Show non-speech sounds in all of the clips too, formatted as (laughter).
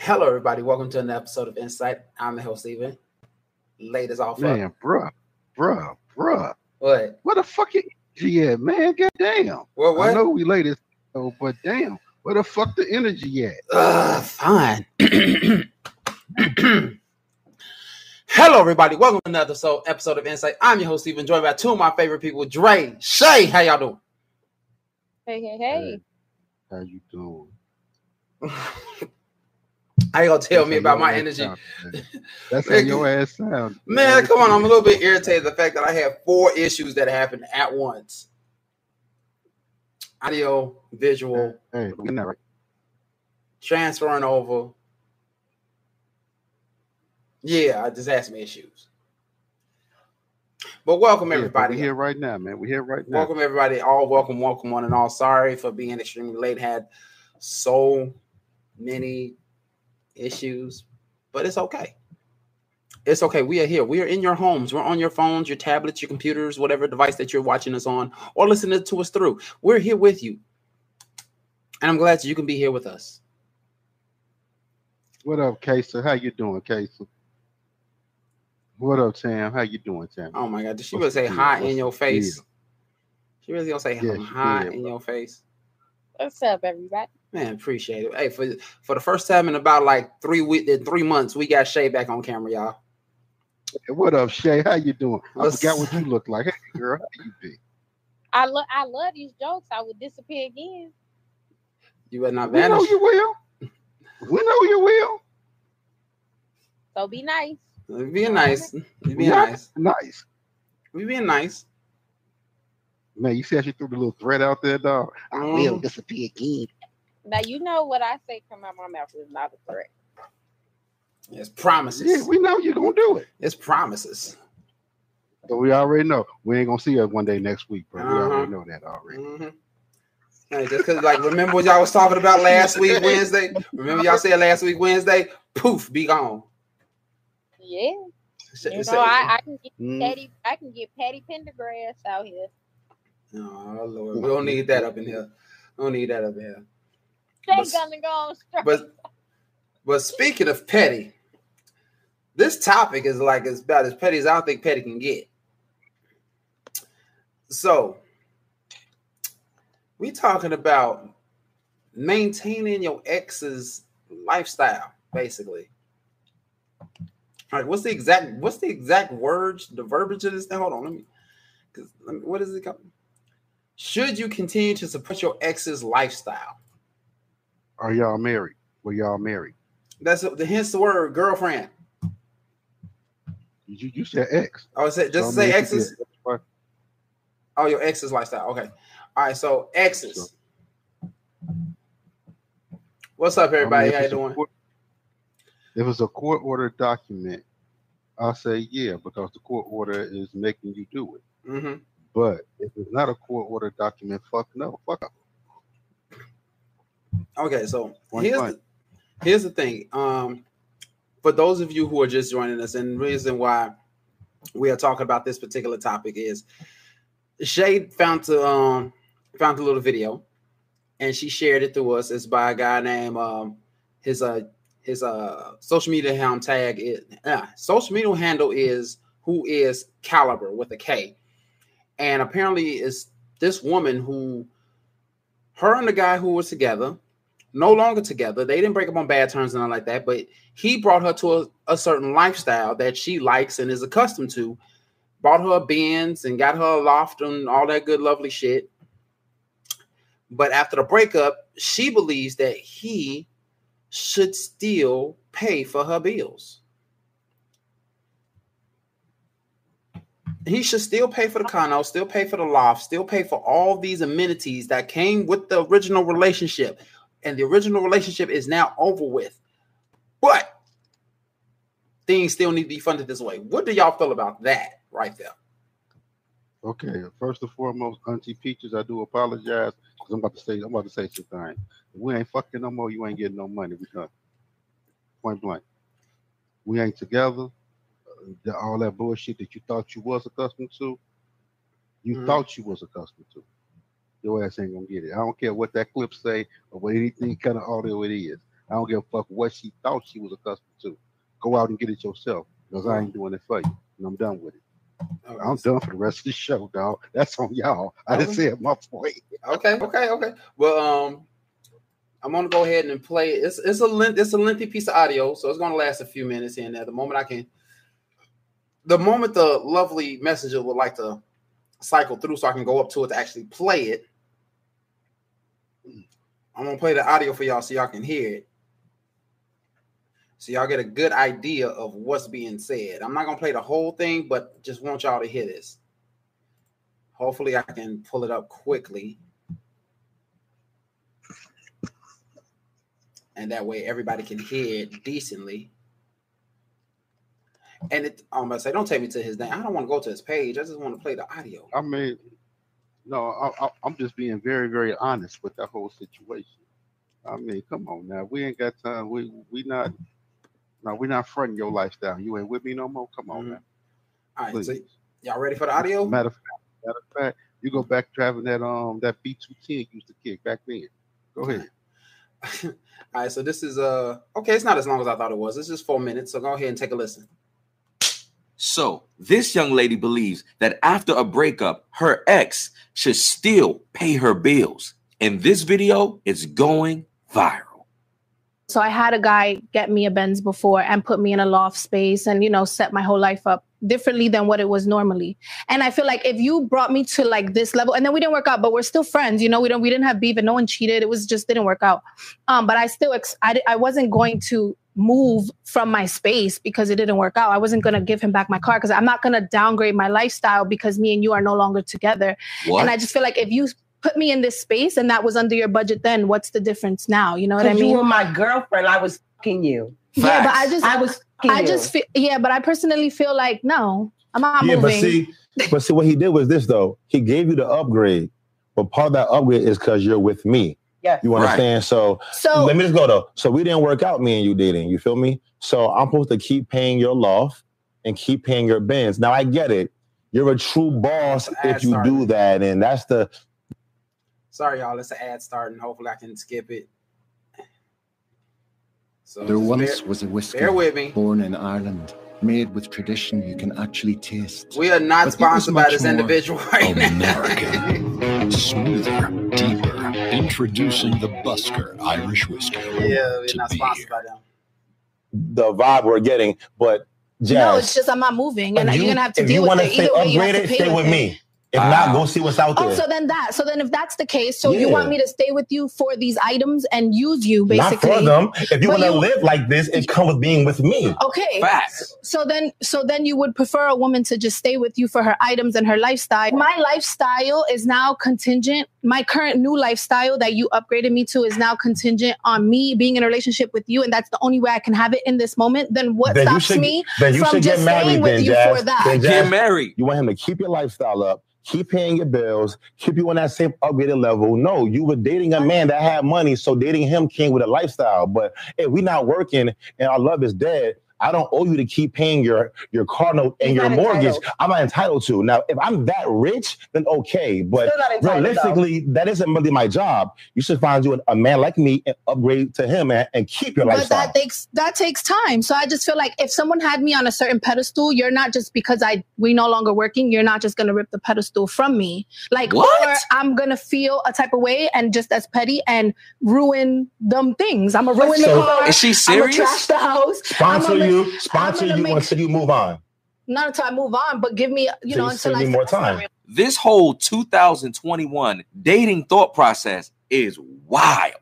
Hello, everybody. Welcome to another episode of Insight. I'm the host, Steven. Ladies off. Man, bruh, bruh, bruh. What? Where the fuck you energy at, man? God damn. Well, what? I know we ladies, oh, but damn, where the fuck the energy at? Uh, fine. (clears throat) Hello, everybody. Welcome to another so episode of Insight. I'm your host, Steven, joined by two of my favorite people, Dre, Shay. How y'all doing? Hey, hey, hey. How you doing? (laughs) How you gonna tell That's me about my energy? sound. (laughs) That's how your ass sound. Man, come on. I'm a little bit irritated the fact that I have four issues that happened at once. Audio, visual, Hey, look at that right. transferring over. Yeah, I just had some issues. But welcome Yeah, but everybody. here right now, man. We're here right now. Welcome everybody. All welcome, welcome one and all. Sorry for being extremely late. Had so many issues, but it's okay. It's okay. We are here. We are in your homes. We're on your phones, your tablets, your computers, whatever device that you're watching us on or listening to us through. We're here with you. And I'm glad you can be here with us. What up, Kaysa? How you doing, Kaysa? What up, Tam? How you doing, Tam? Oh my God. Did she What's really say the deal? hi in your face? deal? She really gonna say Yeah, hi did, in bro. your face. What's up, everybody? Man, appreciate it. Hey, for for the first time in about like three week three months, we got Shay back on camera, y'all. Hey, What up, Shay? How you doing? I What's- forgot what you look like. Hey, girl, how you be? I love I love these jokes. I would disappear again. You better not We know you will. We know you will. So be nice. We being nice. We being Yeah. nice. Nice. We being nice. Man, you see how she threw the little thread out there, dog? I will Mhm. disappear again. Now you know what I say come out my mouth is not a threat. It's promises. Yeah, we know you're gonna do it. it's promises. So we already know we ain't gonna see her one day next week, bro. We Uh-huh. already know that already. Mhm. Hey, just because, like, remember what y'all was talking about last week (laughs) Wednesday? Remember y'all said last week Wednesday? Poof, be gone. Yeah. Sh- You know, I, I can get Mm. Patty I can get Patty Pendergrass out here. Oh Lord, we don't need that up in here. We don't need that up in here. They But- go. But but speaking of petty, this topic is like as about as petty as I don't think petty can get. So we talking about maintaining your ex's lifestyle, basically. All right, what's the exact what's the exact words, the verbiage of this thing? Hold on, let me because what is it called? Should you continue to support your ex's lifestyle? Are y'all married? Were y'all married? That's the hence the word girlfriend. You, you said ex. Oh, say, just So, say mean, if you exes. ex-wife- Oh, your ex's lifestyle. Okay. All right. So exes. What's up, I mean, everybody? How you doing? court- If it's a court order document, I'll say yeah, because the court order is making you do it. hmm But if it's not a court order document, fuck no, fuck up. Okay. So here's the, here's the thing. Um, for those of you who are just joining us, and the reason why we are talking about this particular topic is Shade found to um found a little video, and she shared it to us. It's by a guy named um his uh his uh social media handle tag is uh, social media handle is who is caliber with a K, and apparently is this woman who her and the guy who was together no longer together. They didn't break up on bad terms and nothing like that, but he brought her to a, a certain lifestyle that she likes and is accustomed to. Bought her a Benz and got her a loft and all that good, lovely shit. But after the breakup, she believes that he should still pay for her bills. He should still pay for the condo, still pay for the loft, still pay for all these amenities that came with the original relationship. And the original relationship is now over with. But things still need to be funded this way. What do y'all feel about that right there? Okay, first and foremost, Auntie Peaches, I do apologize because I'm about to say I'm about to say something. If we ain't fucking no more. You ain't getting no money. We done. Point blank. We ain't together. Uh, all that bullshit that you thought you was accustomed to, you Mhm. thought you was accustomed to. Your ass ain't gonna get it. I don't care what that clip say or what anything kind of audio it is. I don't give a fuck what she thought she was accustomed to. Go out and get it yourself because I ain't doing it for you. And I'm done with it. Okay. I'm done for the rest of the show, dog. That's on y'all. I Okay. just said my point. Okay, okay, okay. Well, um, I'm gonna go ahead and play. It's it's a length, it's a lengthy piece of audio, so it's gonna last a few minutes here and there. The moment I can, the moment the lovely messenger would like to cycle through, so I can go up to it to actually play it. I'm gonna play the audio for y'all so y'all can hear it. So y'all get a good idea of what's being said. I'm not gonna play the whole thing, but just want y'all to hear this. Hopefully, I can pull it up quickly. And that way everybody can hear it decently. And it, I'm gonna say, don't take me to his name. I don't want to go to his page. I just want to play the audio. I mean, no, I, I, I'm just being very, very honest with that whole situation. I mean, come on now. We ain't got time. We we not no, we're not fronting your lifestyle. You ain't with me no more. Come on Mhm. now. All right, Please. so y'all ready for the audio? Matter of fact, matter of fact, you go back driving that um that B210 used to kick back then. Go ahead. (laughs) All right, so this is uh okay. It's not as long as I thought it was. It's just four minutes. So go ahead and take a listen. So, this young lady believes that after a breakup, her ex should still pay her bills. And this video is going viral. So I had a guy get me a Benz before and put me in a loft space and you know set my whole life up differently than what it was normally. And I feel like if you brought me to like this level and then we didn't work out but we're still friends, you know, we don't we didn't have beef and no one cheated. It was just didn't work out. Um but I still ex- I I wasn't going to move from my space because it didn't work out. I wasn't going to give him back my car cuz I'm not going to downgrade my lifestyle because me and you are no longer together. What? And I just feel like if you put me in this space and that was under your budget then what's the difference now? You know what I mean? you were my girlfriend. I was fucking you. Yeah, but I just I was fucking I you. just feel yeah, but I personally feel like no, I'm not yeah, but moving. see, but see, what he did was this though. He gave you the upgrade, but part of that upgrade is because you're with me. Yeah. You Right. understand? So so let me just go though. So we didn't work out, me and you dating. You feel me? So I'm supposed to keep paying your loft and keep paying your Benz. Now I get it. You're a true boss Ad if you started. do that, and that's the Sorry, y'all. It's an ad starting. Hopefully, I can skip it. So There once bear, was a whiskey bear with me. born in Ireland, made with tradition you can actually taste. We are not But sponsored by this individual right now. American, (laughs) smoother, deeper. Introducing the Busker Irish Whiskey. yeah, we're To not be sponsored here. by them. the vibe we're getting. But Jazz, no, it's just I'm not moving, and if you're gonna have to if deal you with wanna it. stay Either way, you have to pay stay with it. me. If Wow. not, go see what's out oh, there. Oh, so then that. So then, if that's the case, so you want me to stay with you for these items and use you basically? Not for them. If you want to live like this, it comes with being with me. Okay. Facts. So then, so then you would prefer a woman to just stay with you for her items and her lifestyle. My lifestyle is now contingent. My current new lifestyle that you upgraded me to is now contingent on me being in a relationship with you, and that's the only way I can have it in this moment. Then what Then stops should- me Then you from just get married. staying with Then, you Jazz. for that? Then, Get married. you want him to keep your lifestyle up, keep paying your bills, keep you on that same upgraded level. No, you were dating a man that had money, so dating him came with a lifestyle. But if we're not working and our love is dead, I don't owe you to keep paying your your car note and He's your mortgage. entitled. I'm not entitled to. Now, if I'm that rich, then okay. But Still not though. realistically, that isn't really my job. You should find you a, a man like me and upgrade to him and, and keep your but lifestyle. that takes that takes time. So I just feel like if someone had me on a certain pedestal, you're not just because I we no longer working, you're not just gonna rip the pedestal from me. Like What? or I'm gonna feel a type of way and just as petty and ruin them things. I'm gonna ruin So- the car. Is she I'm gonna serious? trash the house. sponsor I'm gonna- you, sponsor you make- until you move on. Not until I move on, but give me you know until give I me more time. This whole 2021 dating thought process is wild.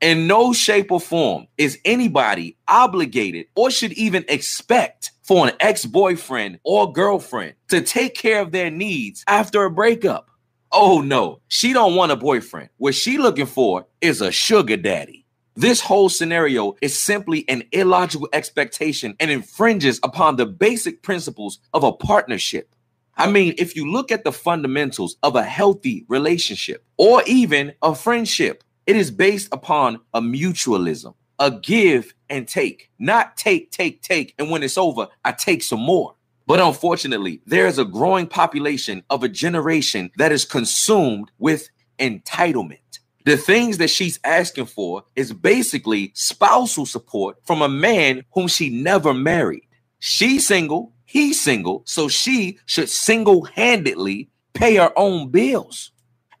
In no shape or form is anybody obligated or should even expect for an ex-boyfriend or girlfriend to take care of their needs after a breakup. Oh no, she don't want a boyfriend. What she looking for is a sugar daddy. This whole scenario is simply an illogical expectation and infringes upon the basic principles of a partnership. I mean, if you look at the fundamentals of a healthy relationship or even a friendship, it is based upon a mutualism, a give and take, not take, take, take. And when it's over, I take some more. But unfortunately, there is a growing population of a generation that is consumed with entitlement. The things that she's asking for is basically spousal support from a man whom she never married. She's single, he's single, so she should single handedly pay her own bills.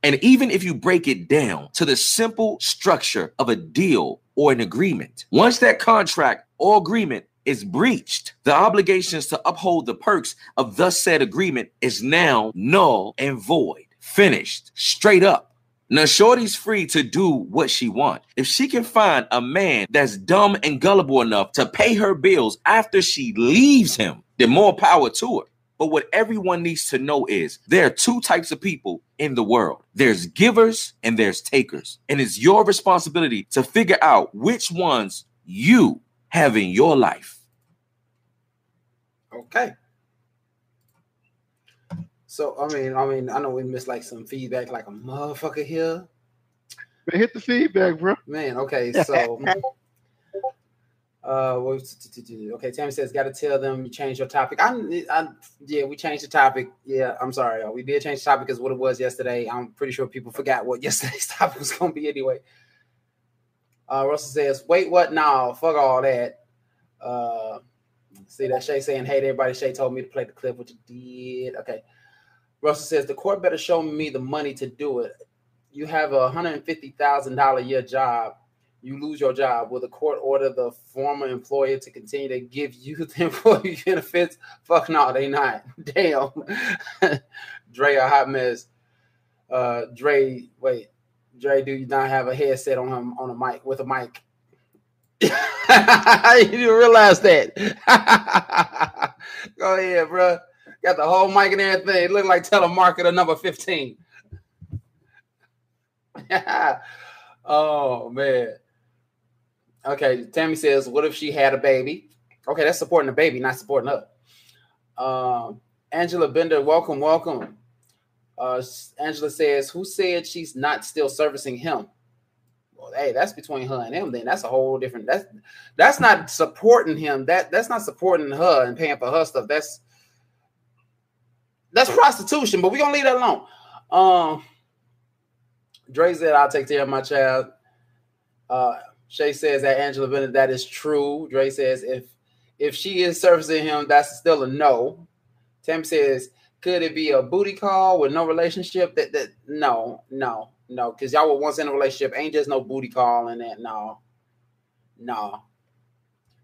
And even if you break it down to the simple structure of a deal or an agreement, once that contract or agreement is breached, the obligations to uphold the perks of thus said agreement is now null and void, finished, straight up. Now, Shorty's free to do what she wants. If she can find a man that's dumb and gullible enough to pay her bills after she leaves him, then more power to her. But what everyone needs to know is there are two types of people in the world there's givers and there's takers. And it's your responsibility to figure out which ones you have in your life. Okay. So I mean, I mean, I know we missed like some feedback, like a motherfucker here. Man, hit the feedback, bro. Man, okay, (laughs) so uh okay, Tammy says gotta tell them you changed your topic. I, I yeah, we changed the topic. Yeah, I'm sorry. uh, We did change the topic because what it was yesterday. I'm pretty sure people forgot what (laughs) yesterday's topic was gonna be anyway. Uh Russell says, wait, what now? Fuck all that. Uh see that Shay saying, hey everybody, Shay told me to play the clip, which you did. Okay. Russell says the court better show me the money to do it. You have a hundred and fifty thousand dollar year job. You lose your job. Will the court order the former employer to continue to give you (laughs) the employee benefits? Fuck no, they not. (laughs) Damn. (laughs) Dre a hot mess. Uh Dre, wait. Dre, do you not have a headset on him on a mic with a mic? you didn't realize that. Go ahead, bro. Got the whole mic and everything. It look like telemarketer number 15. (laughs) oh man. Okay, Tammy says, what if she had a baby? Okay, that's supporting the baby, not supporting her. Um, Angela Bender, welcome, welcome. Uh, Angela says, who said she's not still servicing him? Well, hey, that's between her and him. Then that's a whole different. That's that's not supporting him. That that's not supporting her and paying for her stuff. That's that's prostitution. But we're gonna leave that alone. Um, Dre said, "I'll take care of my child." Uh, Shay says that Angela Bennett, that is true. Dre says if if she is servicing him, that's still a no. Tim says, could it be a booty call with no relationship? That that no, no, no, because y'all were once in a relationship. Ain't just no booty call and that. No, no.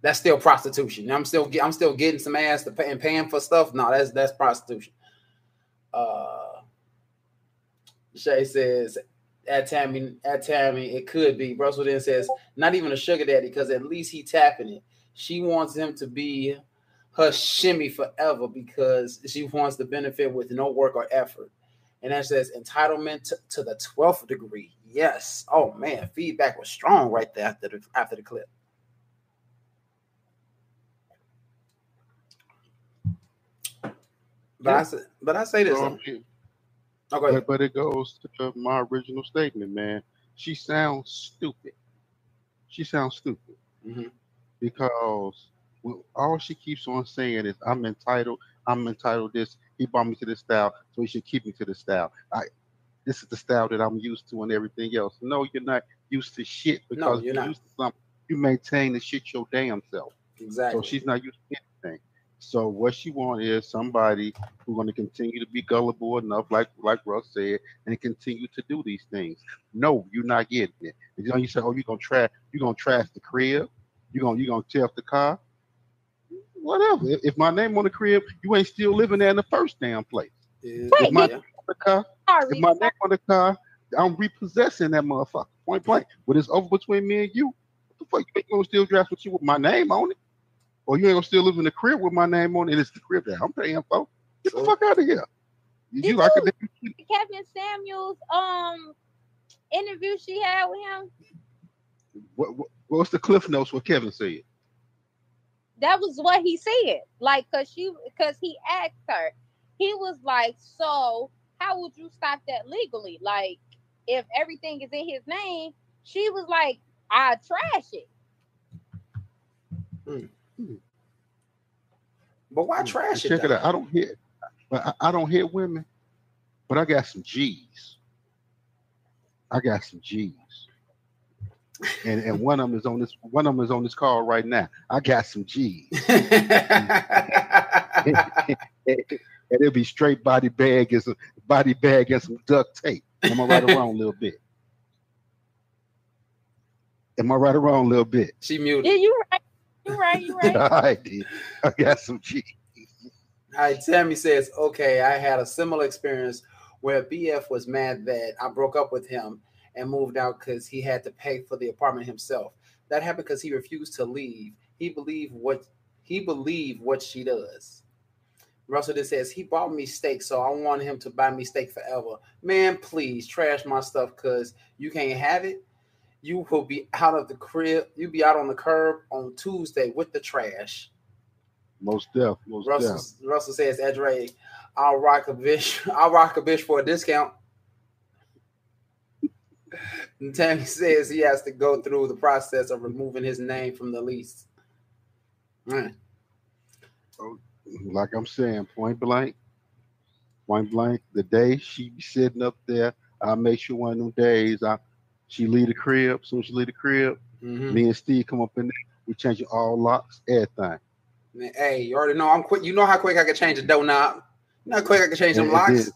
That's still prostitution. I'm still I'm still getting some ass to pay and paying for stuff. No, that's that's prostitution. Uh Shay says at Tammy, at Tammy, it could be. Russell then says, not even a sugar daddy, because at least he tapping it. She wants him to be her shimmy forever because she wants the benefit with no work or effort. And that says entitlement to, to the 12th degree. Yes. Oh man, feedback was strong right there after the after the clip. But I say, but I say this. So, um, oh, but, but it goes to my original statement, man. She sounds stupid. She sounds stupid Mhm. because well, all she keeps on saying is, "I'm entitled. I'm entitled. This he brought me to this style, so he should keep me to this style. I this is the style that I'm used to, and everything else. No, you're not used to shit because you're you're not. used to something. You maintain the shit your damn self. Exactly. So she's not used to anything. So what she want is somebody who's going to continue to be gullible enough, like like Russ said, and continue to do these things. No, you're not getting it. And, you know, you say, oh, you're gonna trash, you're gonna trash the crib, you're gonna you're gonna tear up the car. Whatever. If, if my name on the crib, you ain't still living there in the first damn place. Yeah. If my name on the car, if my name on the car, I'm repossessing that motherfucker. Point blank. But it's over between me and you. What the fuck? You ain't gonna still draft with you with my name on it? Or you ain't gonna still live in the crib with my name on it? It's the crib that I'm paying for. Get the fuck out of here. You, Did you like you- it? Kevin Samuels um interview she had with him. What, what, what's the cliff notes? What Kevin said? That was what he said. Like, cause she, cause he asked her. He was like, "So, how would you stop that legally? Like, if everything is in his name." She was like, "I trash it." Hmm. But why trash it? Check it though? out. I don't hear, but I, I don't hear women, but I got some G's. I got some G's. And and one of them is on this one of them is on this call right now. I got some G's. (laughs) (laughs) and it'll be straight body bag and some body bag and some duct tape. Am I right or wrong a little bit? (laughs) Am I right or wrong a little bit? she muted. Yeah, you right. You right. You're (laughs) right. All right, dude. I got some G's. All right, Tammy says, okay, I had a similar experience where BF was mad that I broke up with him and moved out because he had to pay for the apartment himself. That happened because he refused to leave. He believed what he believed what she does. Russell just says he bought me steak, so I want him to buy me steak forever. Man, please trash my stuff because you can't have it. You will be out of the crib. You'll be out on the curb on Tuesday with the trash. Most deaf, most Russell, deaf. Russell says, Edre, I'll rock a bitch. (laughs) I'll rock a bitch for a discount. (laughs) And Tammy says he has to go through the process of removing his name from the lease. Mm. Man, Like I'm saying, point blank, point blank. The day she be sitting up there, I make sure one of them days I she leave the crib. Soon as she leave the crib, mhm. me and Steve come up in there. We changing all locks, everything. Man, hey, you already know I'm quick. You know how quick I can change a door knob. You know how quick I can change them And- and locks. then-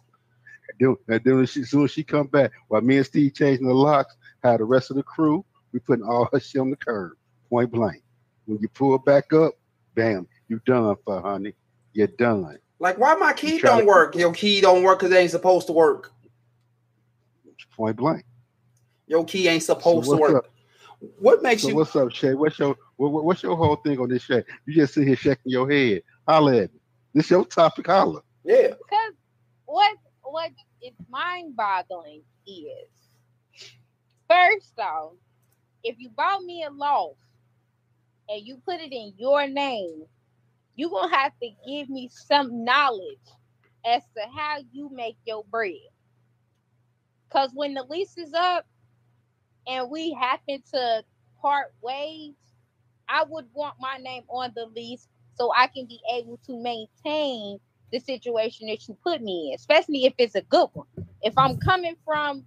and then, and then when she, soon as she come back, while me and Steve changing the locks, how the rest of the crew, we putting all her shit on the curb, point blank. When you pull back up, bam, you done for honey. You're done. Like, why my key don't to- work? Your key don't work because it ain't supposed to work. Point blank. Your key ain't So supposed to work. up? What makes So you what's up, Shay? What's your what, what- what's your whole thing on this Shay? You just sit here shaking your head. Holla at me. This your topic, holla. yeah? Because what what is mind boggling is first off, if you bought me a loft and you put it in your name, you're gonna have to give me some knowledge as to how you make your bread. Cause when the lease is up and we happen to part ways, I would want my name on the lease so I can be able to maintain the situation that you put me in, especially if it's a good one. If I'm coming from,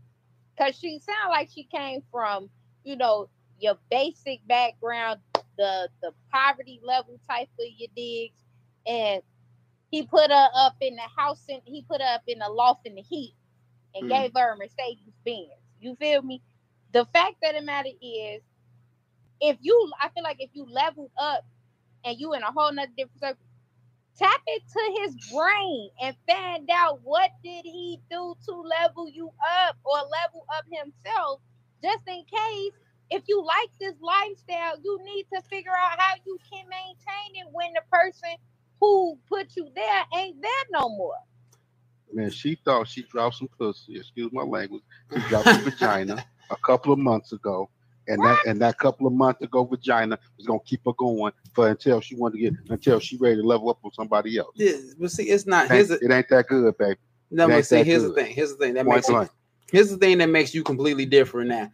because she sound like she came from, you know, your basic background, the the poverty level type of your digs, and he put her up in the house and he put her up in the loft in the heat and Mm. gave her a Mercedes Benz. You feel me? The fact of the matter is, if you, I feel like if you leveled up and you in a whole nother different circle, tap into his brain and find out what did he do to level you up or level up himself just in case if you like this lifestyle you need to figure out how you can maintain it when the person who put you there ain't there no more Man, she thought she dropped some pussy, excuse my language. She dropped some (laughs) vagina a couple of months ago. And that and that couple of months ago vagina was gonna keep her going for until she wanted to get until she ready to level up on somebody else. Yeah, but see, it's not. It ain't, it ain't that good, baby. no, but see, here's the thing. Here's the thing that Point makes you, here's the thing that makes you completely different now.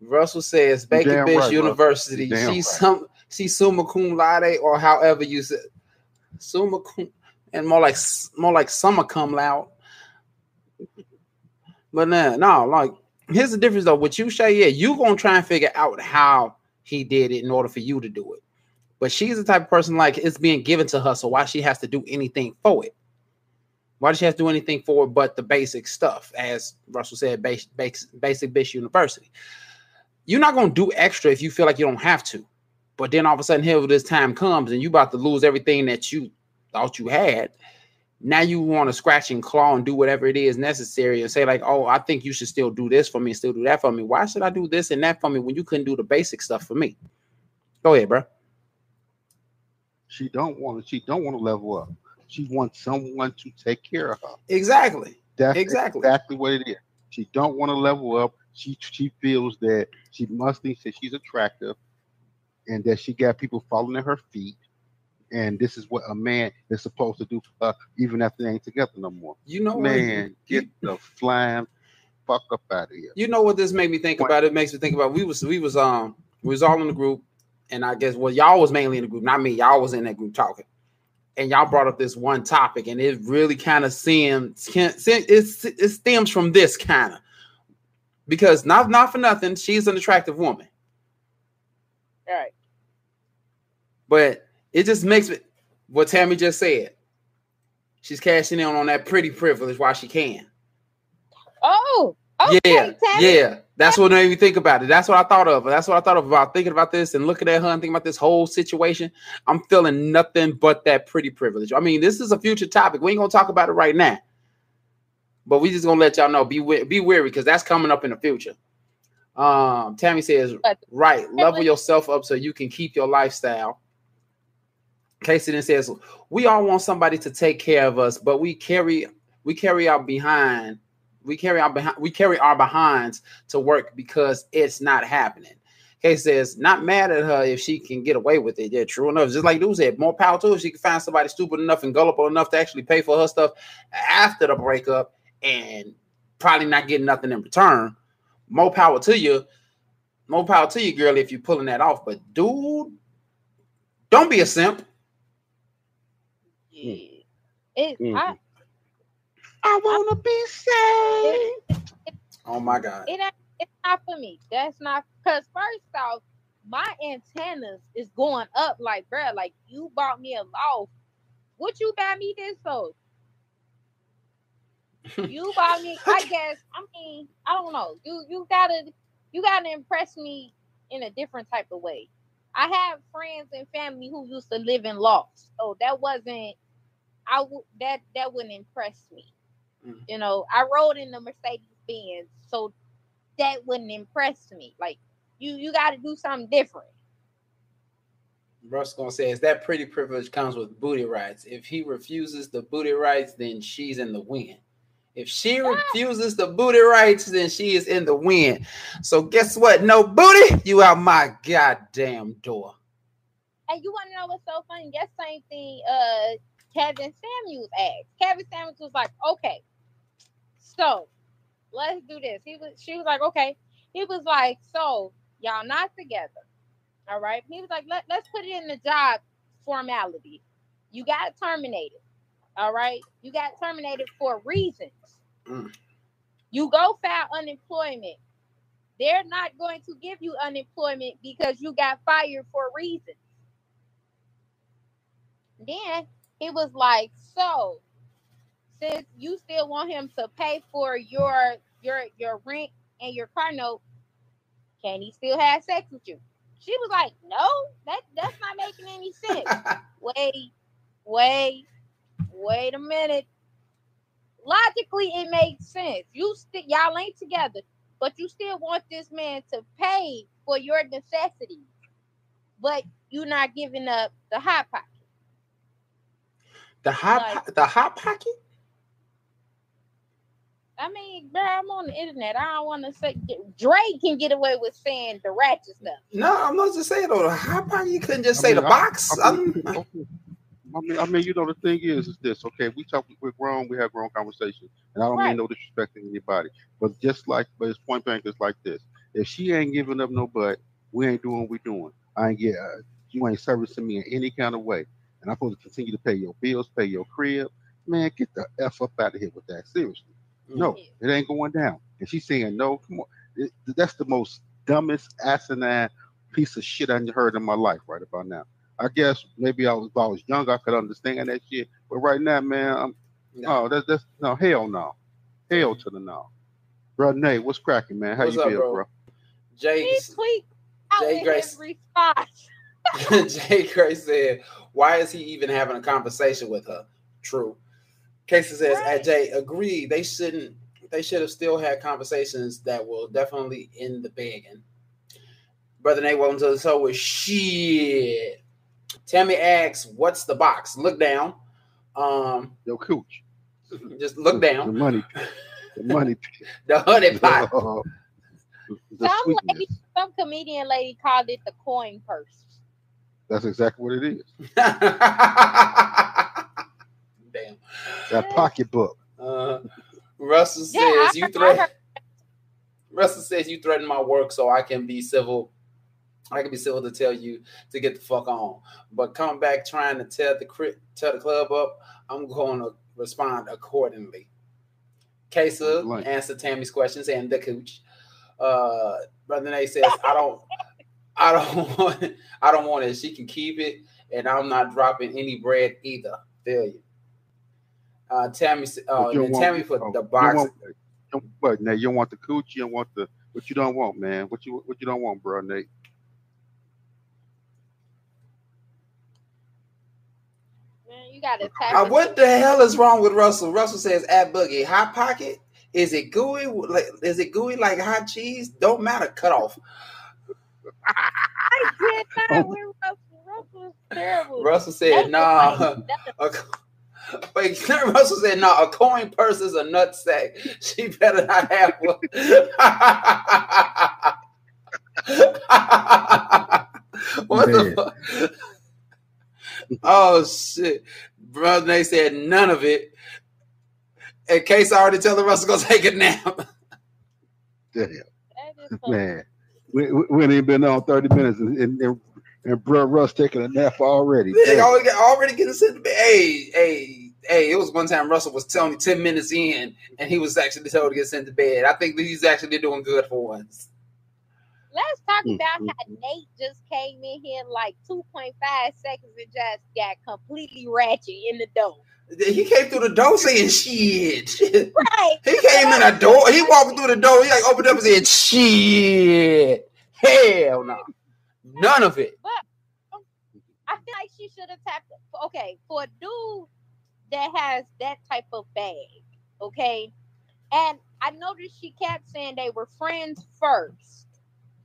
Russell says damn Bitch right, University. She's right. some she's summa cum laude or however you say summa cum and more like more like summer cum laude. But no, no, like here's the difference though. What you say, yeah, you gonna try and figure out how he did it in order for you to do it. But she's the type of person like it's being given to her, so why she has to do anything for it? Why does she have to do anything for it but the basic stuff? As Russell said, basic, basic, basic bitch university. You're not gonna do extra if you feel like you don't have to. But then all of a sudden, here this time comes and you about to lose everything that you thought you had. Now you want to scratch and claw and do whatever it is necessary and say, like, oh, I think you should still do this for me and still do that for me. Why should I do this and that for me when you couldn't do the basic stuff for me? Go ahead, bro. She don't want to, she don't want to level up. She wants someone to take care of her. Exactly. That's Exactly. exactly what it is. She don't want to level up. She she feels that she must think that she's attractive, and that she got people falling at her feet. And this is what a man is supposed to do for her, even after they ain't together no more. You know what? Man, get the flying fuck up out of here. You know what this made me think about? It makes me think about we was we was um we was all in the group, and I guess well y'all was mainly in the group, not me. Y'all was in that group talking, and y'all brought up this one topic, and it really kind of seems can it's, it stems from this kind of because not not for nothing, she's an attractive woman. All right. But it just makes it what Tammy just said. She's cashing in on that pretty privilege while she can. Oh, okay. yeah, Tammy. yeah. That's what made me think about it. That's what I thought of. That's what I thought of about thinking about this and looking at her and thinking about this whole situation. I'm feeling nothing but that pretty privilege. I mean, this is a future topic. We ain't gonna talk about it right now, but we just gonna let y'all know. Be be wary because that's coming up in the future. Um, Tammy says, right, level yourself up so you can keep your lifestyle. Casey then says, we all want somebody to take care of us, but we carry we carry our behind we carry our behind we carry our behinds to work because it's not happening. Casey says, not mad at her if she can get away with it. Yeah, true enough. Just like Dude said, more power to her. She can find somebody stupid enough and gullible enough to actually pay for her stuff after the breakup and probably not getting nothing in return. More power to you. More power to you, girl, if you're pulling that off. But dude, don't be a simp. Yeah. It, Mhm. I, I wanna be saved. Oh my god. it ain't, it's not for me. That's not because first off, my antennas is going up like bruh, like you bought me a loft. What you buy me this for? you bought me, I (laughs) guess. I mean, I don't know. You you gotta you gotta impress me in a different type of way. I have friends and family who used to live in lofts, so that wasn't. I would that that wouldn't impress me. Mm. You know, I rode in the Mercedes Benz, so that wouldn't impress me. Like you, you got to do something different. Russ gonna say is that pretty privilege comes with booty rights. If he refuses the booty rights, then she's in the win. If she refuses the booty rights, then she is in the win. So guess what? No booty, you out my goddamn door. And you want to know what's so funny? That same thing uh Kevin Samuels asked. Kevin Samuels was like, okay, so let's do this. He was she was like, okay. He was like, so y'all not together. All right. He was like, Let, let's put it in the job formality. You got terminated. All right. You got terminated for reasons. Mm. You go file unemployment. They're not going to give you unemployment because you got fired for reasons. Then he was like, so since you still want him to pay for your your your rent and your car note, can he still have sex with you? She was like, no, that that's not making any sense. (laughs) wait, wait, wait a minute. Logically, it makes sense. You still y'all ain't together, but you still want this man to pay for your necessities, but you're not giving up the hot pocket. The hot Like- the hot pocket? I mean, bro, I'm on the internet. I don't want to say Drake can get away with saying the ratchet stuff. No, I'm not just saying though. The hot pocket, you couldn't just say mean, the I- box. I I'm- mean, okay. I mean, I mean, you know, the thing is, is this okay? We talk, we're grown, we have grown conversations, and I don't Right. mean no disrespect to anybody, but just like, but it's point blank, it's like this: if she ain't giving up no butt, we ain't doing what we doing. I ain't get, uh, you ain't servicing me in any kind of way, and I'm supposed to continue to pay your bills, pay your crib. Man, get the f up out of here with that. Seriously, mm. no, it ain't going down. And she's saying no. Come on, It- that's the most dumbest asinine piece of shit I heard in my life right about now. I guess maybe I was if I was young, I could understand that shit. But right now, man, I'm No. oh that's that's no hell no. Hell mm. to the no. Bro Nate, what's cracking, man? How What's you up, feel, bro? bro? Jay He tweet out Jay Grace. response. (laughs) Jay Gray said, "Why is he even having a conversation with her?" True. Casey says, Right. "At Jay, agree. They shouldn't. They should have still had conversations that will definitely end the begging." Brother Nate, welcome to the show. With shit. Tammy asks, "What's the box?" Look down. Um, Yo, cooch. just look down. The down. money. (laughs) The money. (laughs) The honey pot. the Some lady, some comedian lady called it the coin purse. That's exactly what it is. Damn. That pocketbook. Uh, Russell says Yeah, you heard- I threaten. Russell says you threaten my work, so I can be civil. I can be civil to tell you to get the fuck on. But come back trying to tear the cri- tear the club up. I'm going to respond accordingly. Kesa Blank. answer Tammy's questions and the cooch. Uh, Brother Nate says, I don't, I don't (laughs) want, I don't want it. She can keep it, and I'm not dropping any bread either. Feel you. Uh, Tammy, s- uh, you don't want- Tammy put oh, the you box. you don't- What now? You don't want the cooch. You don't want the what you don't want, man. What you what you don't want, bro, Nate? Man, you gotta tap Uh, what the hell is wrong with Russell? Russell says at Boogie hot pocket. Is it gooey? Like is it gooey like hot cheese? Don't matter. Cut off. I did (laughs) not oh. with Russell. Russell is terrible. Russell said, "Nah." the fight. That's A, wait, (laughs) Russell said, "No, a coin purse is a nut sack. (laughs) She better not have one." what the fuck? Oh shit, brother. They said none of it. In case I already tell the Russell go take a nap. Damn, that is man. We, we, we ain't even been on thirty minutes, and and, and, and bro Russ taking a nap already. They already, already getting sent to bed. Hey, hey, hey! It was one time Russell was telling me ten minutes in, and he was actually told to get sent to bed. I think that he's actually doing good for once. Let's talk Mm, about how Nate just came in here in like 2.5 seconds and just got completely ratchet in the door. He came through the door saying shit. Right. He came in a door. He walked through the door. He like opened up and said shit. Hell no, none of it. But I feel like she should have tapped. Okay, for a dude that has that type of bag, okay, and I noticed she kept saying they were friends first.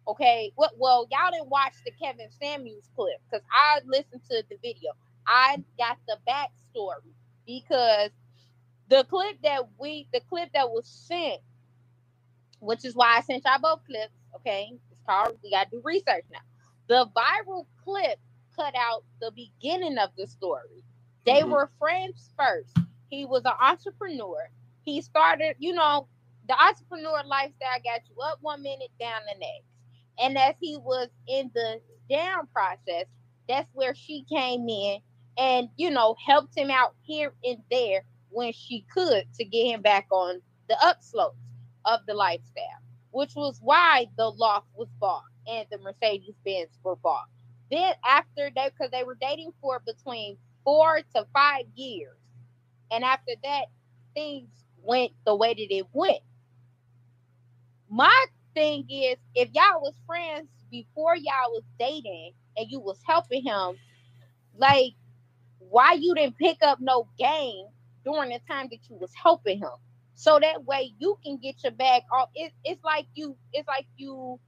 Okay, what? Well, y'all didn't watch the Kevin Samuels clip because I listened to the video. I got the backstory because the clip that we, the clip that was sent, which is why I sent y'all both clips. Okay, it's called. We got to do research now. The viral clip cut out the beginning of the story. They Mhm. were friends first. He was an entrepreneur. He started, you know, the entrepreneur lifestyle got you up one minute, down the next. And as he was in the down process, that's where she came in and, you know, helped him out here and there when she could to get him back on the upslopes of the lifestyle, which was why the loft was bought and the Mercedes Benz were bought. Then after they, because they were dating for between four to five years, and after that, things went the way that it went. My thing is, if y'all was friends before y'all was dating and you was helping him, like, why you didn't pick up no game during the time that you was helping him? So that way you can get your bag off. It, it's like you, it's like you,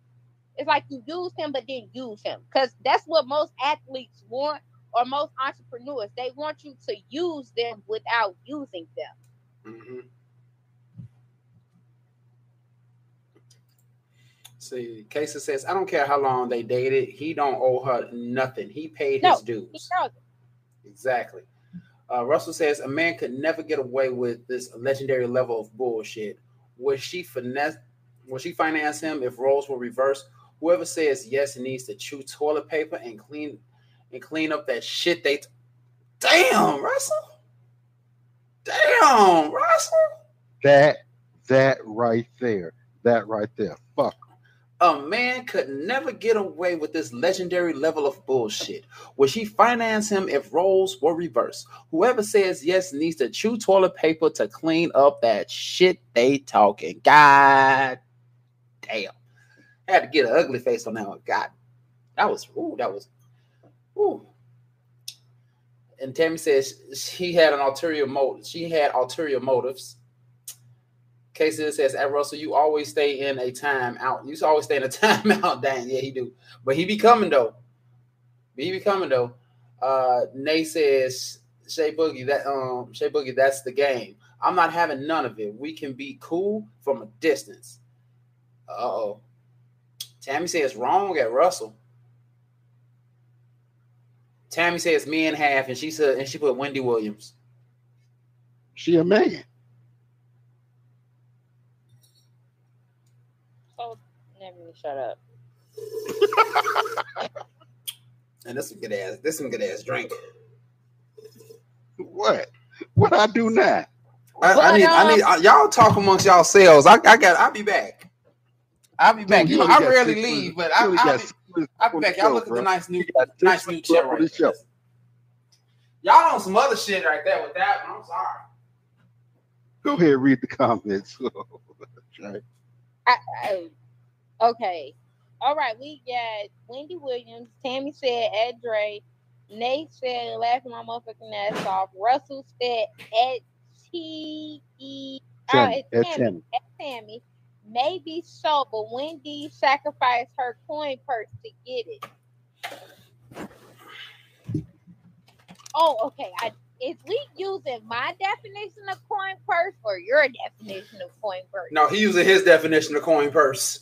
it's like you used him but didn't use him. Because that's what most athletes want, or most entrepreneurs. They want you to use them without using them. Mhm. See, Casey says, I don't care how long they dated. He don't owe her nothing. He paid No, his He dues. doesn't. Exactly. Uh, Russell says a man could never get away with this legendary level of bullshit. Would she finesse? Would she finance him if roles were reversed? Whoever says yes needs to chew toilet paper and clean and clean up that shit. They damn Russell. Damn Russell. That that right there, that right there. Fuck. A man could never get away with this legendary level of bullshit. Would she finance him if roles were reversed? Whoever says yes needs to chew toilet paper to clean up that shit they talking. God damn. I had to get an ugly face on that one. God. That was ooh, that was ooh. And Tammy says she had an ulterior motive. She had ulterior motives. Casey says, at Russell, you always stay in a timeout. You always stay in a (laughs) timeout." Dang, yeah, he do. But he be coming though. He be coming though. Uh Nay says, Shay Boogie, that um Shay Boogie, that's the game. I'm not having none of it. We can be cool from a distance. Uh-oh. Tammy says wrong at Russell. Tammy says me and half, and she said, and she put Wendy Williams. She a man. So let me shut up. (laughs) And this some good ass, this some good ass drink. What? What I do now? I, I need, I need, I- y'all talk amongst yourselves. I, I got, I'll be back. I'll be back. Dude, You know, I rarely leave, but I, I'll be, I'll be back. Y'all look at the nice new, You got six nice new minutes chair on right the show. there. Y'all on some other shit right there with that one. I'm sorry. Go ahead, read the comments. (laughs) Right. I, I, okay. All right, we got Wendy Williams. Tammy said at Dre. Nate said laughing my motherfucking ass off. Russell said at T E oh, Tammy, at at Tammy. Tammy. At Tammy. Maybe so, but Wendy sacrificed her coin purse to get it. Oh, okay. I is we using my definition of coin purse or your definition of coin purse? No, he using his definition of coin purse.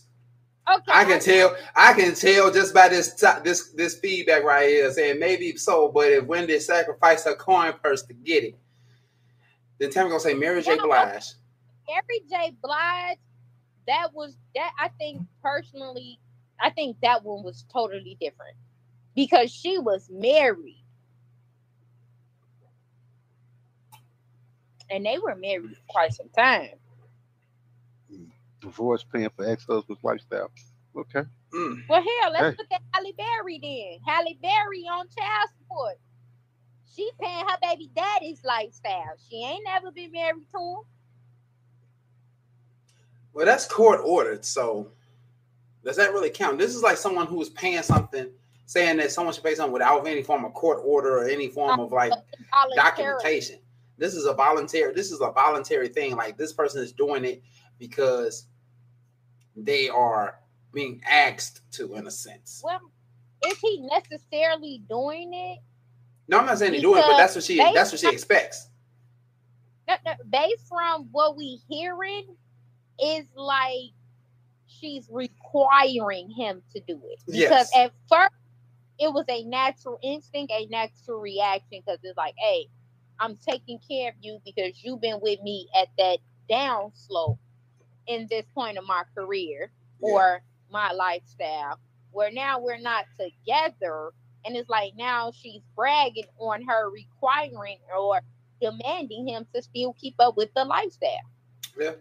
Okay. I can tell. I can tell just by this this this feedback right here saying maybe so, but if Wendy sacrificed her coin purse to get it, then Tammy gonna say Mary J. Blige. Mary J. Blige, that was that. I think personally, I think that one was totally different because she was married, and they were married for quite some time. Divorce paying for ex-husband's lifestyle. Okay. Mm. Well, hell, let's Hey. look at Halle Berry then. Halle Berry on child support. She paying her baby daddy's lifestyle. She ain't never been married to him. Well, that's court ordered. So does that really count? This is like someone who is paying something, saying that someone should pay something without any form of court order or any form of like documentation. This is a voluntary. This is a voluntary thing. Like this person is doing it because they are being asked to, in a sense. Well, is he necessarily doing it? No, I'm not saying they're doing it, but that's what she that's what she expects. Based from what we hearing, is like she's requiring him to do it. Because Yes. at first it was a natural instinct, a natural reaction, because it's like, hey, I'm taking care of you because you've been with me at that down slope in this point of my career or my lifestyle. Where now we're not together, and it's like now she's bragging on her requiring or demanding him to still keep up with the lifestyle. Yeah.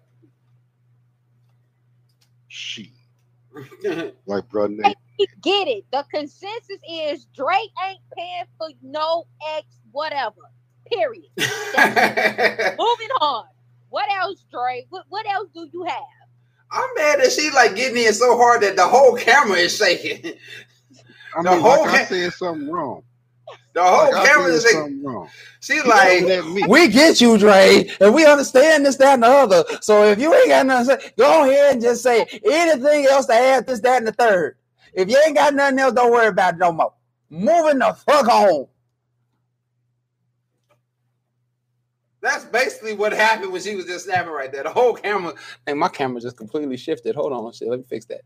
She. (laughs) Like brother Nate. Get it. The consensus is Drake ain't paying for no ex whatever. Period. (laughs) Moving on. What else, Drake? What, what else do you have? I'm mad that she like getting in so hard that the whole camera is shaking. I The mean, whole like I ca- said something wrong. The whole Like camera is shaking. something wrong. She's like, yelling at me. We get you, Dre, and we understand this, that, and the other. So if you ain't got nothing to say, go ahead and just say anything else to add this, that, and the third. If you ain't got nothing else, don't worry about it no more. Moving the fuck on. That's basically what happened when she was just snapping right there. The whole camera, and my camera just completely shifted. Hold on, shit. Let me fix that.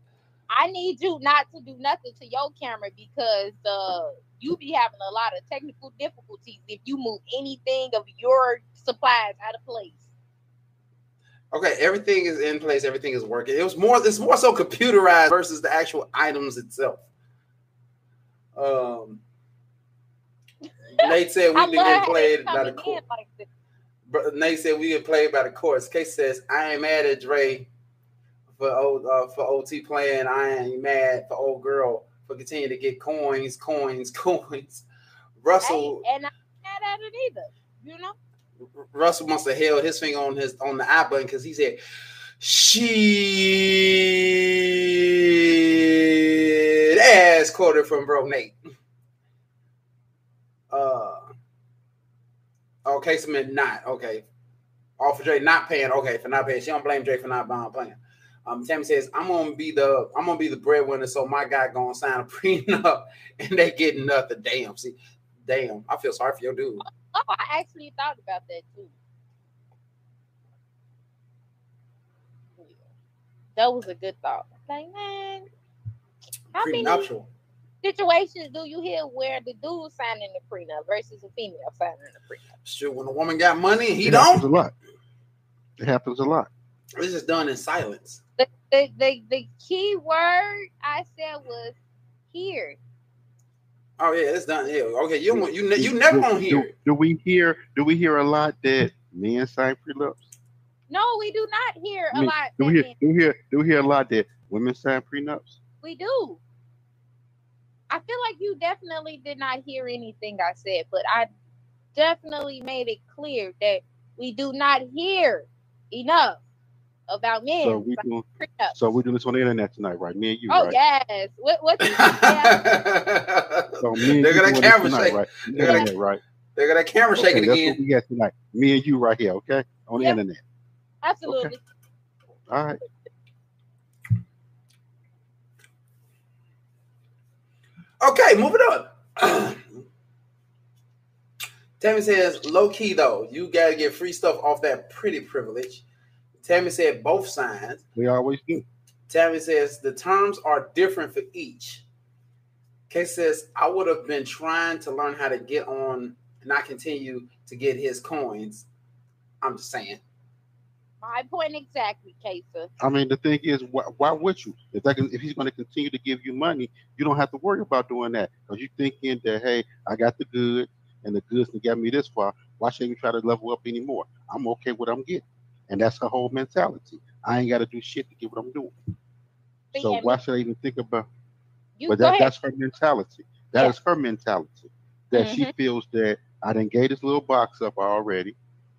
I need you not to do nothing to your camera because uh you be having a lot of technical difficulties if you move anything of your supplies out of place. Okay, everything is in place. Everything is working. It was more. It's more so computerized versus the actual items itself. Um, (laughs) Nate said we've been love getting how played by the court. like Nate said we get played by the courts. Case says I ain't mad at Dre for old uh, for OT playing. I ain't mad for old girl for continuing to get coins, coins, (laughs) coins. Russell Hey, and I'm not mad at it either. You know? Russell must have held his finger on his on the I button because he said she ass quoted from bro Nate. (laughs) Uh okay, so meant not okay. All for Dre not paying. Okay, for not paying. She don't blame Dre for not buying playing. Um, Tammy says, I'm gonna be the I'm gonna be the breadwinner, so my guy gonna sign a (laughs) prenup and they get nothing. Damn, see, damn, I feel sorry for your dude. Oh, I actually thought about that too. That was a good thought. Like, man, how many. Situations do you hear where the dude signing the prenup versus a female signing the prenup? Sure, when a woman got money, and he it don't. a lot. It happens a lot. This is done in silence. The, the, the, the key word I said was here. Oh yeah, it's done. Yeah, okay. You won't- you you never do, gonna hear do, do we hear? Do we hear a lot that men sign prenups? No, we do not hear I a mean, lot. do we hear do we hear do we hear a lot that women sign prenups? We do. I feel like you definitely did not hear anything I said, but I definitely made it clear that we do not hear enough about men. So we doing so we doing this on the internet tonight, right? Me and you, oh right? yes. What what you (laughs) yeah. So me and They're you gonna camera tonight, shake. right? They're gonna- internet, right? They're gonna camera Okay, shaking that's again. what we got tonight. Me and you right here, okay? On the internet. Absolutely. All right. Okay, moving on. (clears throat) Tammy says, low key though, you gotta get free stuff off that pretty privilege. Tammy said both signs. We always do. Tammy says the terms are different for each. Kay says, I would have been trying to learn how to get on and not continue to get his coins. I'm just saying. My point exactly, Kesa. I mean, the thing is, why, why would you? If that can, if he's going to continue to give you money, you don't have to worry about doing that because you're thinking that, hey, I got the good and the goods can get me this far. Why should we try to level up anymore? I'm okay with what I'm getting, and that's her whole mentality. I ain't got to do shit to get what I'm doing. So And why should I even think about? you but that, that's her mentality. That is Yeah. her mentality. That she Mhm. feels that I didn't gave this little box up already,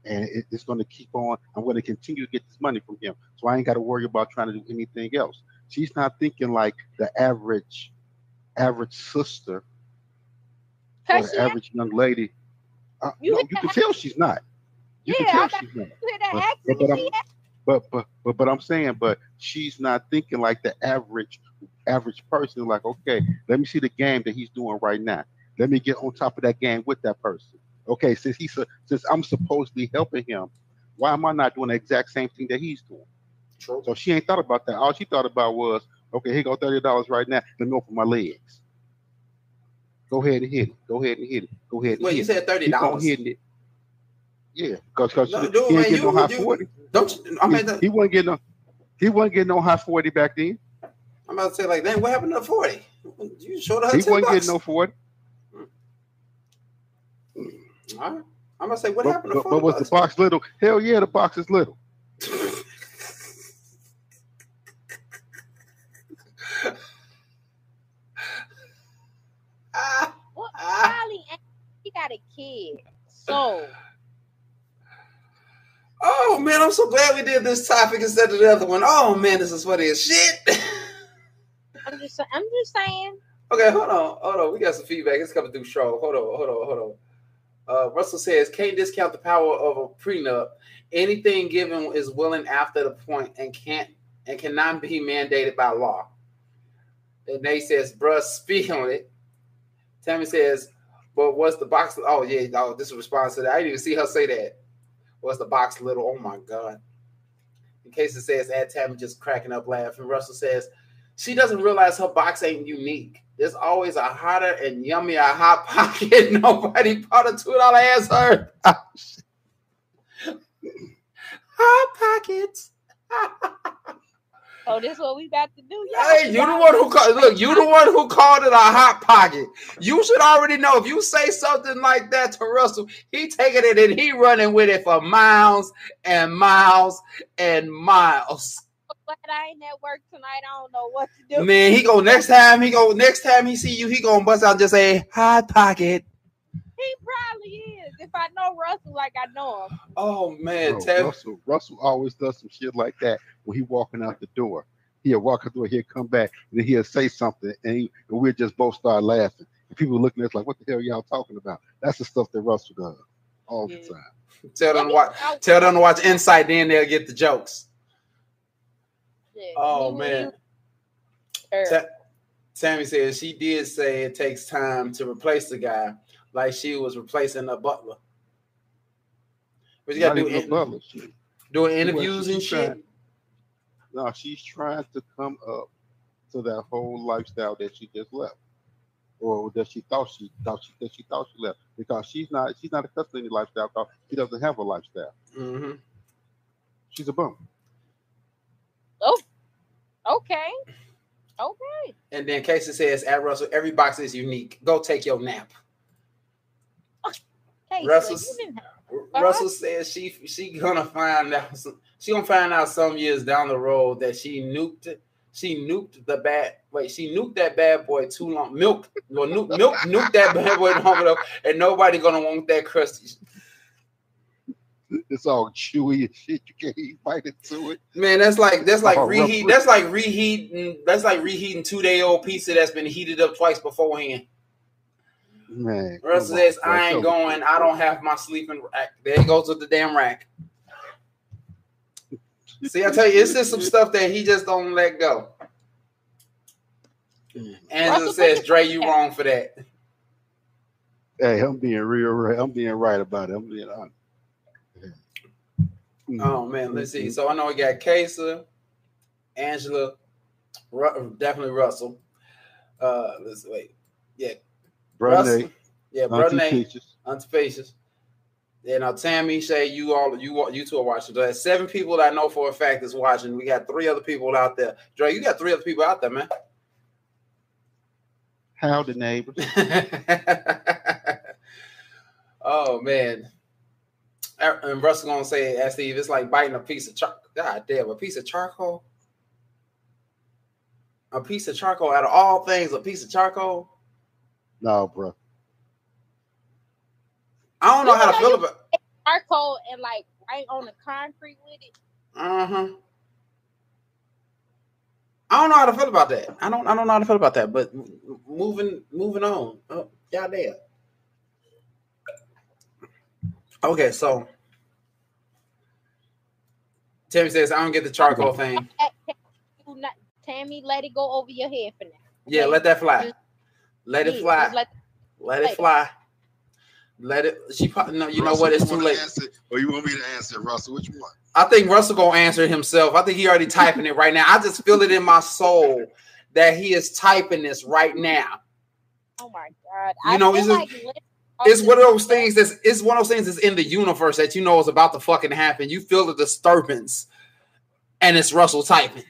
and it, it's going to keep on. I'm going to continue to get this money from him, so I ain't got to worry about trying to do anything else. She's not thinking like the average, average sister or the average young lady. Uh, You no, you can tell she's not. You Yeah, can tell she's not. you hear that But, but, but, I'm, but but but but I'm saying, but she's not thinking like the average average person. Like, okay, let me see the game that he's doing right now. Let me get on top of that game with that person. Okay, since he's since I'm supposedly helping him, why am I not doing the exact same thing that he's doing? True. So she ain't thought about that. All she thought about was, okay, here go thirty dollars right now. Let me open my legs. Go ahead and hit it. Go ahead and hit it. Go ahead. And hit you it. said on $30? hitting it. Yeah, because No, he dude, ain't man, getting you, no high you- forty. don't you, I He, mean, he wasn't getting no, he wasn't getting no high forty back then. I'm about to say like, then what happened to 40? You showed her He 10 wasn't bucks. getting no forty. All right. I'm gonna say what But, happened to but, 40 but was the box little? Hell yeah, the box is little. Well, (laughs) Kylie, ain't- she got a kid. So Oh man, I'm so glad we did this topic instead of the other one. Oh man, this is funny as shit. I'm just I'm just saying. okay, hold on, hold on. We got some feedback. It's coming through strong. Hold on, hold on, hold on. Uh, Russell says, can't discount the power of a prenup. Anything given is willing after the point and can't and cannot be mandated by law. And Nate says, bruh, speak on it. Tammy says, but what's the box? Oh, yeah, oh, this is a response to that. I didn't even see her say that. Was the box little? Oh my god. In case it says add Tammy just cracking up laughing. Russell says she doesn't realize her box ain't unique. There's always a hotter and yummier hot (laughs) pocket. Nobody bought a two dollar ass her. (laughs) hot pockets. oh, this is what we about to do. Y'all, Hey, you the one who called. Look, you the one who called it a hot pocket. You should already know if you say something like that to Russell, he taking it and he running with it for miles and miles and miles. Glad I ain't at work tonight. I don't know what to do. Man, he go next time. He go next time he see you. He gonna bust out and just say hot pocket. He probably is. If I know Russell like I know him. Oh man, Bro, Tab- Russell, Russell always does some shit like that when he walking out the door. He'll walk out the door, he'll come back, and then he'll say something, and, he, and we'll just both start laughing. And people looking at us like, "What the hell y'all talking about?" That's the stuff that Russell does all the time. tell them to watch. Tell them to watch Insight. Then they'll get the jokes. Oh man. Ta- Tammy says she did say it takes time to replace the guy, like she was replacing a butler. But you gotta Not do even a in- butler. She- doing interviews and shit. trying- No, she's trying to come up to that whole lifestyle that she just left, or that she thought she thought she that she thought she left, because she's not she's not accustomed to any lifestyle. Because she doesn't have a lifestyle. hmm She's a bum. Okay. Okay. And then Casey says, "At Russell, every box is unique. Go take your nap." (laughs) Hey, Russell, so Russell says she she gonna find out some, she gonna find out some years down the road that she nuked. She nuked the bad wait, she nuked that bad boy too long. Milk, well, nuke, milk, nuke that bad boy long enough, and nobody gonna want that crusty. It's all chewy and shit. You can't even bite into it. Man, that's like that's like Oh, reheat. That's like reheating. That's like reheating two day old pizza that's been heated up twice beforehand. Man. Russ come on, says, bro. "I ain't going. I don't have my sleeping rack." There he goes with the damn rack. See, I tell you, it's just some (laughs) stuff that he just don't let go. Mm. Angela Russell, says, put "Dre, you wrong for that." Hey, I'm being real right. I'm being right about it. I'm being honest. Mm. Oh man, let's see. So I know we got Kesa, Angela, Ru- definitely Russell. Uh, let's wait. Yeah, Brother. Yeah, brother Nate, Faces. Yeah, now Tammy, Shay, you all, you you two are watching. So that's seven people that I know for a fact is watching. We got three other people out there. Dre, you got three other people out there, man. How the neighbors? (laughs) oh man. Er- And Russell gonna say, ask Steve, it's like biting a piece of charcoal. God damn, a piece of charcoal. A piece of charcoal. Out of all things, a piece of charcoal. No, bro. I don't know how to feel about. charcoal and like right on the concrete with it. Uh huh. I don't know how to feel about that. I don't. I don't know how to feel about that. But moving, moving on. Oh, y'all there. Okay, so Tammy says I don't get the charcoal thing. Do not, Tammy, let it go over your head for now. Yeah, let that fly. Let it fly. let- Let it fly. Let it. She probably no. You know what? It's too late. Answer, or you want me to answer, Russell? Which one? I think Russell gonna answer himself. I think he already typing it right now. I just feel it in my soul that he is typing this right now. Oh my god! You I know, feel like let- It's one of those things that's it's one of those things that's in the universe that you know is about to fucking happen. You feel the disturbance, and it's Russell typing.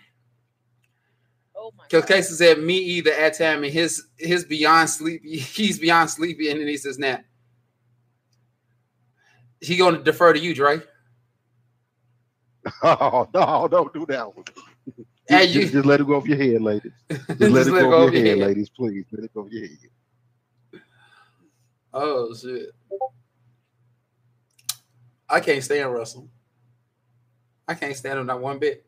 Oh my Because Casey said, "Me either." At time and his his beyond sleepy. (laughs) He's beyond sleepy, and then he says, "Nap." He gonna defer to you, Dre. (laughs) Oh no, don't do that one. Just, you- just, just let it go off your head, ladies. (laughs) Just, let Just it go off your head, head. ladies. Please let it go off your head. Oh shit! I can't stand Russell. I can't stand him not one bit.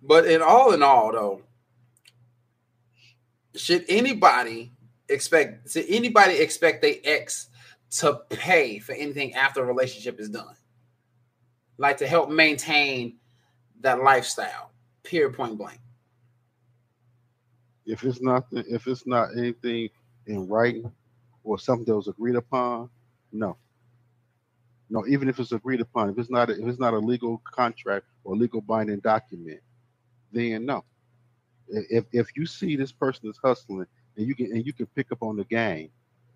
But in all in all, though, should anybody expect? Should anybody expect their ex to pay for anything after a relationship is done? Like to help maintain that lifestyle. Period. Point blank. If it's not, if it's not anything in writing or something that was agreed upon, no. No, even if it's agreed upon, if it's not, a, if it's not a legal contract or legal binding document, then no. If if you see this person is hustling and you can and you can pick up on the game,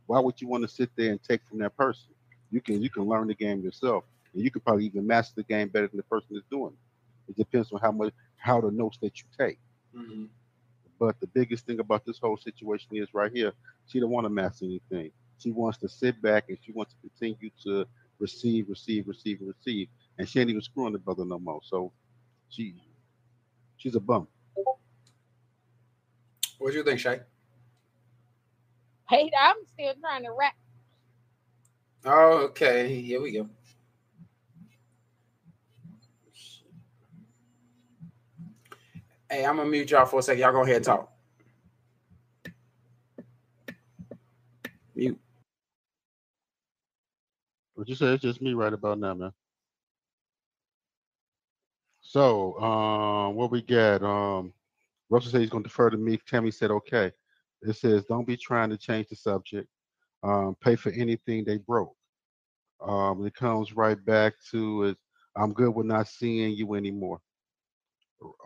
why would you want to sit there and take from that person? You can you can learn the game yourself, and you could probably even master the game better than the person that's doing it. It depends on how much how the notes that you take. Mm-hmm. But the biggest thing about this whole situation is right here, she don't want to master anything. She wants to sit back and she wants to continue to receive, receive, receive, receive. And she ain't even screwing the brother no more. So she she's a bum. What do you think, Shay? Hey, I'm still trying to rap. Oh, okay. Here we go. Hey, I'm gonna mute y'all for a second. Y'all go ahead and talk. Mute. What you say? It's just me right about now, man. So, um, what we got? Um, Russell said he's going to defer to me. Tammy said, okay. It says, don't be trying to change the subject. Um, pay for anything they broke. Um, it comes right back to it. I'm good with not seeing you anymore.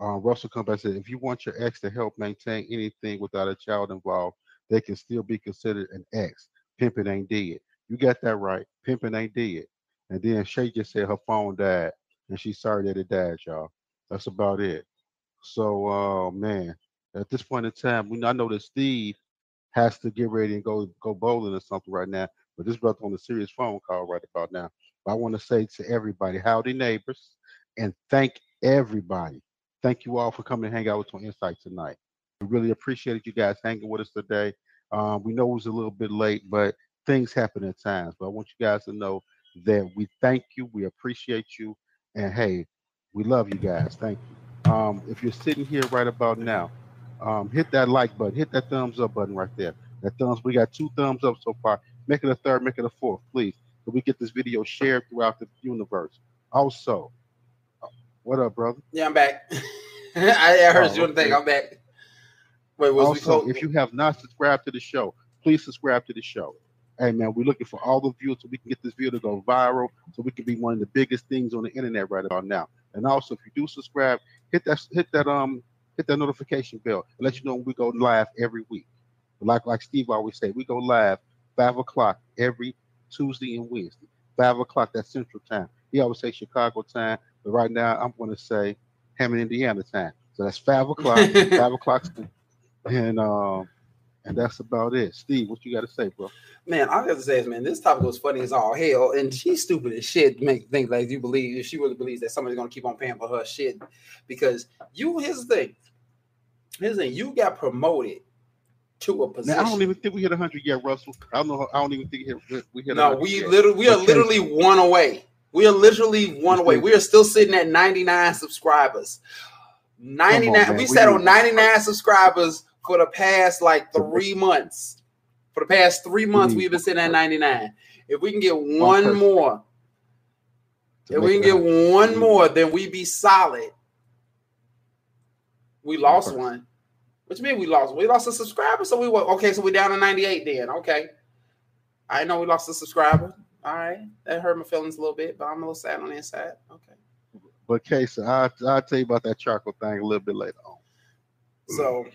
Uh, Russell comes back and said, if you want your ex to help maintain anything without a child involved, they can still be considered an ex. Pimping ain't dead. You got that right. Pimping ain't dead. And then Shay just said her phone died, and she's sorry that it died, y'all. That's about it. So, uh, man, at this point in time, we I know that Steve has to get ready and go go bowling or something right now But this brother on a serious phone call right about now. But I want to say to everybody, howdy neighbors, and thank everybody. Thank you all for coming to hang out with on Insight tonight. We really appreciated you guys hanging with us today. Um, we know it was a little bit late, but things happen at times. But I want you guys to know that we thank you, we appreciate you, and hey, we love you guys. Thank you. Um, if you're sitting here right about now, um, hit that like button, hit that thumbs up button right there. That thumbs, we got two thumbs up so far. Make it a third, make it a fourth, please. So we get this video shared throughout the universe. Also, what up, brother? Yeah, I'm back. (laughs) I, I heard Oh, you the thing. I'm back. Wait, was we also, close? if you have not subscribed to the show, please subscribe to the show. Hey man, we're looking for all the views so we can get this video to go viral, so we can be one of the biggest things on the internet right about now. And also, if you do subscribe, hit that hit that um hit that notification bell and let you know when we go live every week. Like like Steve always say, we go live five o'clock every Tuesday and Wednesday. Five o'clock that's Central Time. He always say Chicago time, but right now I'm going to say Hammond, Indiana time. So that's five o'clock. (laughs) five o'clock, and um, and that's about it. Steve, what you got to say, bro? Man, all I have to say is, man, this topic was funny as all hell, and she's stupid as shit. to Make think like you believe if she really believes that somebody's gonna keep on paying for her shit, because you. Here's the thing. Here's the thing. You got promoted to a position. I don't even think we hit 100 yet, Russell. I don't know. I don't even think we hit, we hit. No, we yet. literally we are literally one away. We are literally one away. We are still sitting at 99 subscribers. 99. man. we We sat on 99 subscribers for the past like three months. For the past three months, we've been sitting at 99. If we can get One one more, if we can get 100. one more, then we be solid. We lost one. What you mean we lost? We lost a subscriber, so we were okay. So we're down to 98 then. Okay. I know we lost a subscriber. All right. That hurt my feelings a little bit, but I'm a little sad on the inside. Okay. But Casey, I I'll tell you about that charcoal thing a little bit later on. So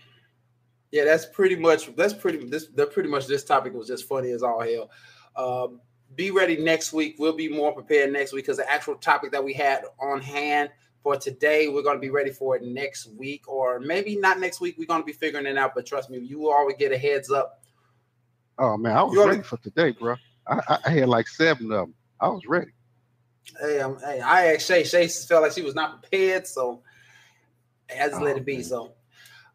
yeah, that's pretty much that's pretty this that pretty much this topic was just funny as all hell. Um, be ready next week. We'll be more prepared next week because the actual topic that we had on hand for today, we're going to be ready for it next week, or maybe not next week. We're going to be figuring it out. But trust me, you will always get a heads up. Oh man, I was You already- ready for today, bro. I, I, had like seven of them. I was ready. Hey, um, hey, I asked Shay. Shay felt like she was not prepared, so I just let Oh, it be. man. So,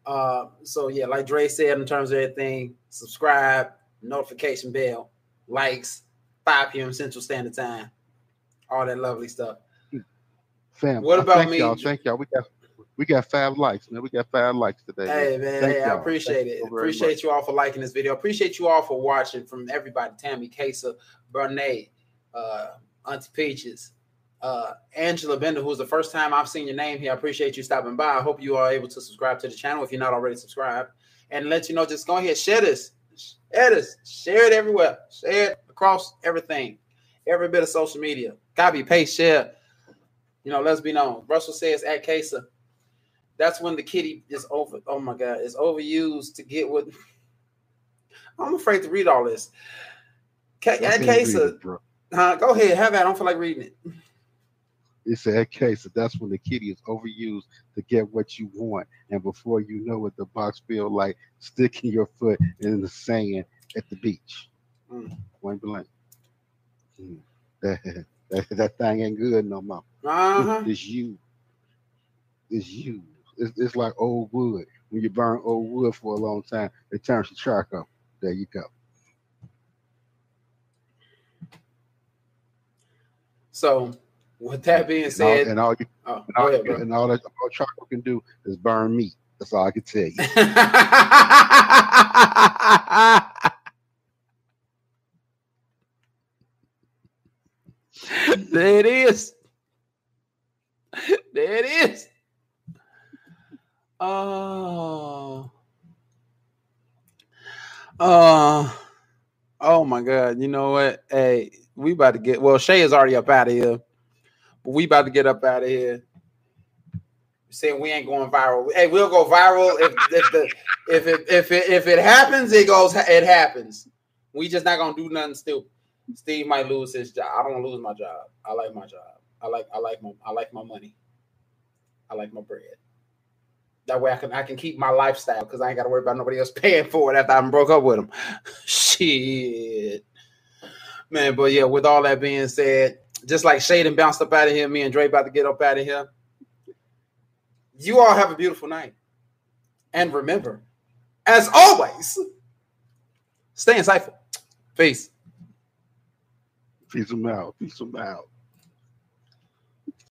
uh, so yeah, like Dre said, in terms of everything, subscribe, notification bell, likes, 5 p.m. Central Standard Time, all that lovely stuff. Fam, What about thank me, y'all. Thank y'all. We got we got five likes, man. We got five likes today. Hey man, Thank hey, I appreciate Thank it. you Appreciate much. you all for liking this video. Appreciate you all for watching from everybody. Tammy, Kesa, Bernay, uh, Auntie Peaches, uh, Angela Bender, who's the first time I've seen your name here. I appreciate you stopping by. I hope you are able to subscribe to the channel if you're not already subscribed. And let you know, just go ahead, share this. Share this. Share it everywhere. Share it across everything. Every bit of social media. Copy, paste, share. You know, let's be known. Russell says at Kesa. That's when the kitty is over. Oh my god, it's overused to get what. (laughs) I'm afraid to read all this. At ahead and read bro. huh, go ahead, have that. I don't feel like reading it. It said, okay, so that's when the kitty is overused to get what you want. And before you know it, the box feel like sticking your foot in the sand at the beach. Mm. Point blank. Mm. That, (laughs) that, that thing ain't good no more. Uh-huh. It's you. It's you. It's, it's like old wood. When you burn old wood for a long time, it turns to charcoal. There you go. So, with that being And all, said, and all, you, oh, and go all, ahead, and all that all charcoal can do is burn meat. That's all I can tell you. (laughs) there it is. There it is. Oh. Uh, oh my God. You know what? Hey, we about to get well, Shay is already up out of here. But we about to get up out of here. Saying we ain't going viral. Hey, we'll go viral if if the if it if it if it happens, it goes it happens. We just not gonna do nothing stupid. Steve might lose his job. I don't lose my job. I like my job. I like I like my I like my money. I like my bread. That way I can I can keep my lifestyle because I ain't got to worry about nobody else (laughs) paying for it after I'm broke up with him. (laughs) Shit. Man, but yeah, with all that being said, just like Shaden bounced up out of here, me and Dre about to get up out of here. You all have a beautiful night. And remember, as always, stay insightful. Peace. Peace them out. Peace them out.